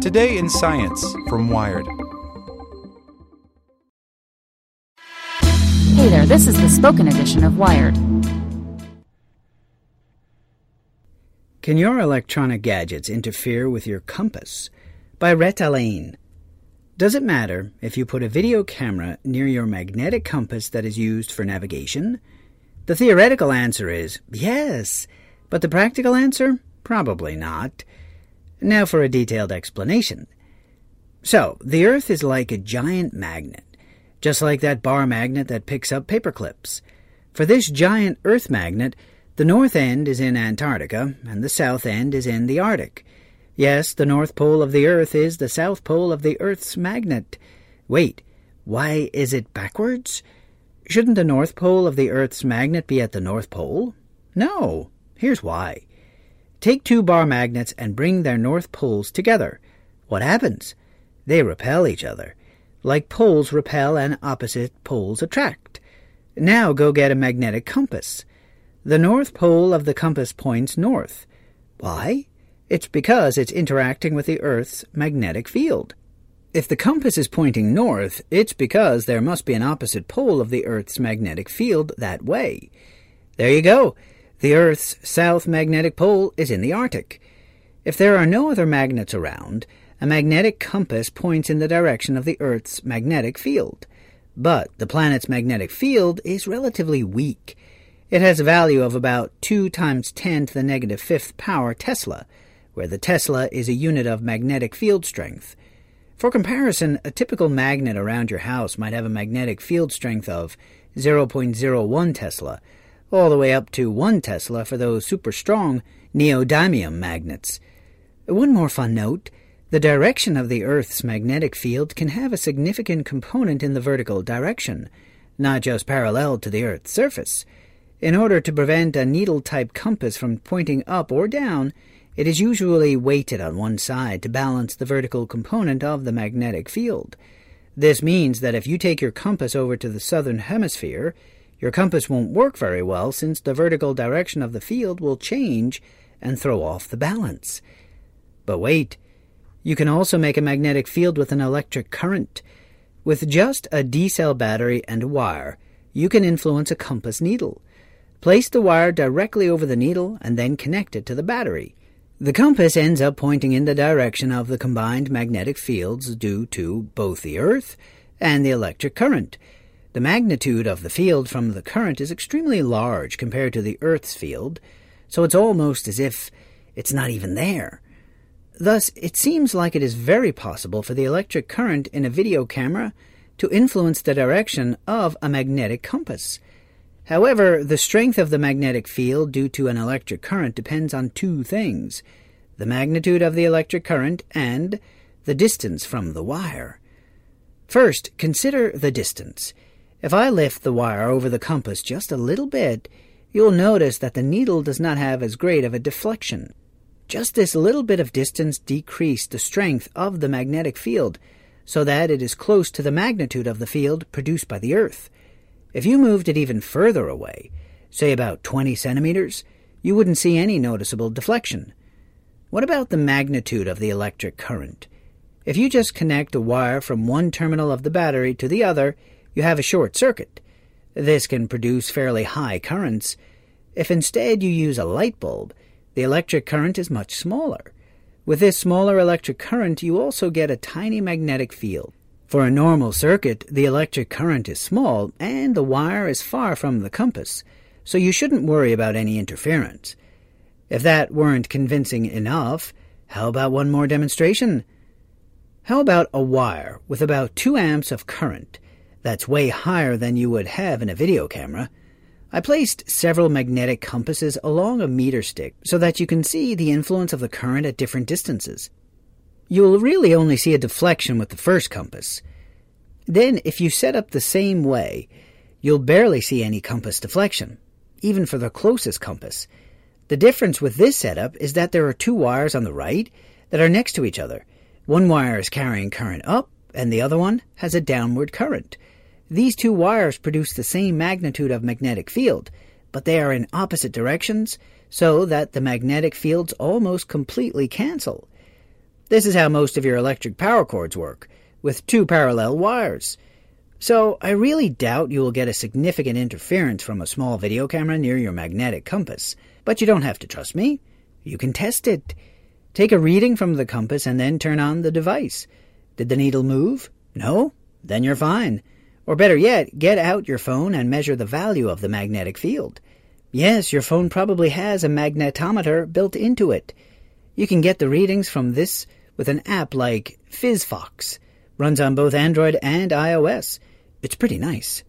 Today in Science from Wired. Hey there, this is the spoken edition of Wired. Can your electronic gadgets interfere with your compass? By Rhett Allain. Does it matter if you put a video camera near your magnetic compass that is used for navigation? The theoretical answer is yes, but the practical answer? Probably not. Now for a detailed explanation. So, the Earth is like a giant magnet, just like that bar magnet that picks up paperclips. For this giant Earth magnet, the north end is in Antarctica, and the south end is in the Arctic. Yes, the north pole of the Earth is the south pole of the Earth's magnet. Wait, why is it backwards? Shouldn't the north pole of the Earth's magnet be at the north pole? No. Here's why. Take two bar magnets and bring their north poles together. What happens? They repel each other. Like poles repel and opposite poles attract. Now go get a magnetic compass. The north pole of the compass points north. Why? It's because it's interacting with the Earth's magnetic field. If the compass is pointing north, it's because there must be an opposite pole of the Earth's magnetic field that way. There you go. The Earth's south magnetic pole is in the Arctic. If there are no other magnets around, a magnetic compass points in the direction of the Earth's magnetic field. But the planet's magnetic field is relatively weak. It has a value of about 2 times 10 to the negative fifth power Tesla, where the Tesla is a unit of magnetic field strength. For comparison, a typical magnet around your house might have a magnetic field strength of 0.01 Tesla, all the way up to 1 Tesla for those super strong neodymium magnets. One more fun note the direction of the Earth's magnetic field can have a significant component in the vertical direction, not just parallel to the Earth's surface. In order to prevent a needle type compass from pointing up or down, it is usually weighted on one side to balance the vertical component of the magnetic field. This means that if you take your compass over to the southern hemisphere, your compass won't work very well since the vertical direction of the field will change and throw off the balance. But wait, you can also make a magnetic field with an electric current. With just a D cell battery and a wire, you can influence a compass needle. Place the wire directly over the needle and then connect it to the battery. The compass ends up pointing in the direction of the combined magnetic fields due to both the Earth and the electric current. The magnitude of the field from the current is extremely large compared to the Earth's field, so it's almost as if it's not even there. Thus, it seems like it is very possible for the electric current in a video camera to influence the direction of a magnetic compass. However, the strength of the magnetic field due to an electric current depends on two things the magnitude of the electric current and the distance from the wire. First, consider the distance. If I lift the wire over the compass just a little bit, you'll notice that the needle does not have as great of a deflection. Just this little bit of distance decreased the strength of the magnetic field, so that it is close to the magnitude of the field produced by the Earth. If you moved it even further away, say about 20 centimeters, you wouldn't see any noticeable deflection. What about the magnitude of the electric current? If you just connect a wire from one terminal of the battery to the other, you have a short circuit. This can produce fairly high currents. If instead you use a light bulb, the electric current is much smaller. With this smaller electric current, you also get a tiny magnetic field. For a normal circuit, the electric current is small and the wire is far from the compass, so you shouldn't worry about any interference. If that weren't convincing enough, how about one more demonstration? How about a wire with about 2 amps of current that's way higher than you would have in a video camera. I placed several magnetic compasses along a meter stick so that you can see the influence of the current at different distances. You'll really only see a deflection with the first compass. Then, if you set up the same way, you'll barely see any compass deflection, even for the closest compass. The difference with this setup is that there are two wires on the right that are next to each other. One wire is carrying current up, and the other one has a downward current. These two wires produce the same magnitude of magnetic field, but they are in opposite directions, so that the magnetic fields almost completely cancel. This is how most of your electric power cords work, with two parallel wires. So I really doubt you will get a significant interference from a small video camera near your magnetic compass. But you don't have to trust me. You can test it. Take a reading from the compass and then turn on the device. Did the needle move? No? Then you're fine. Or better yet, get out your phone and measure the value of the magnetic field. Yes, your phone probably has a magnetometer built into it. You can get the readings from this with an app like phyphox. Runs on both Android and iOS. It's pretty nice.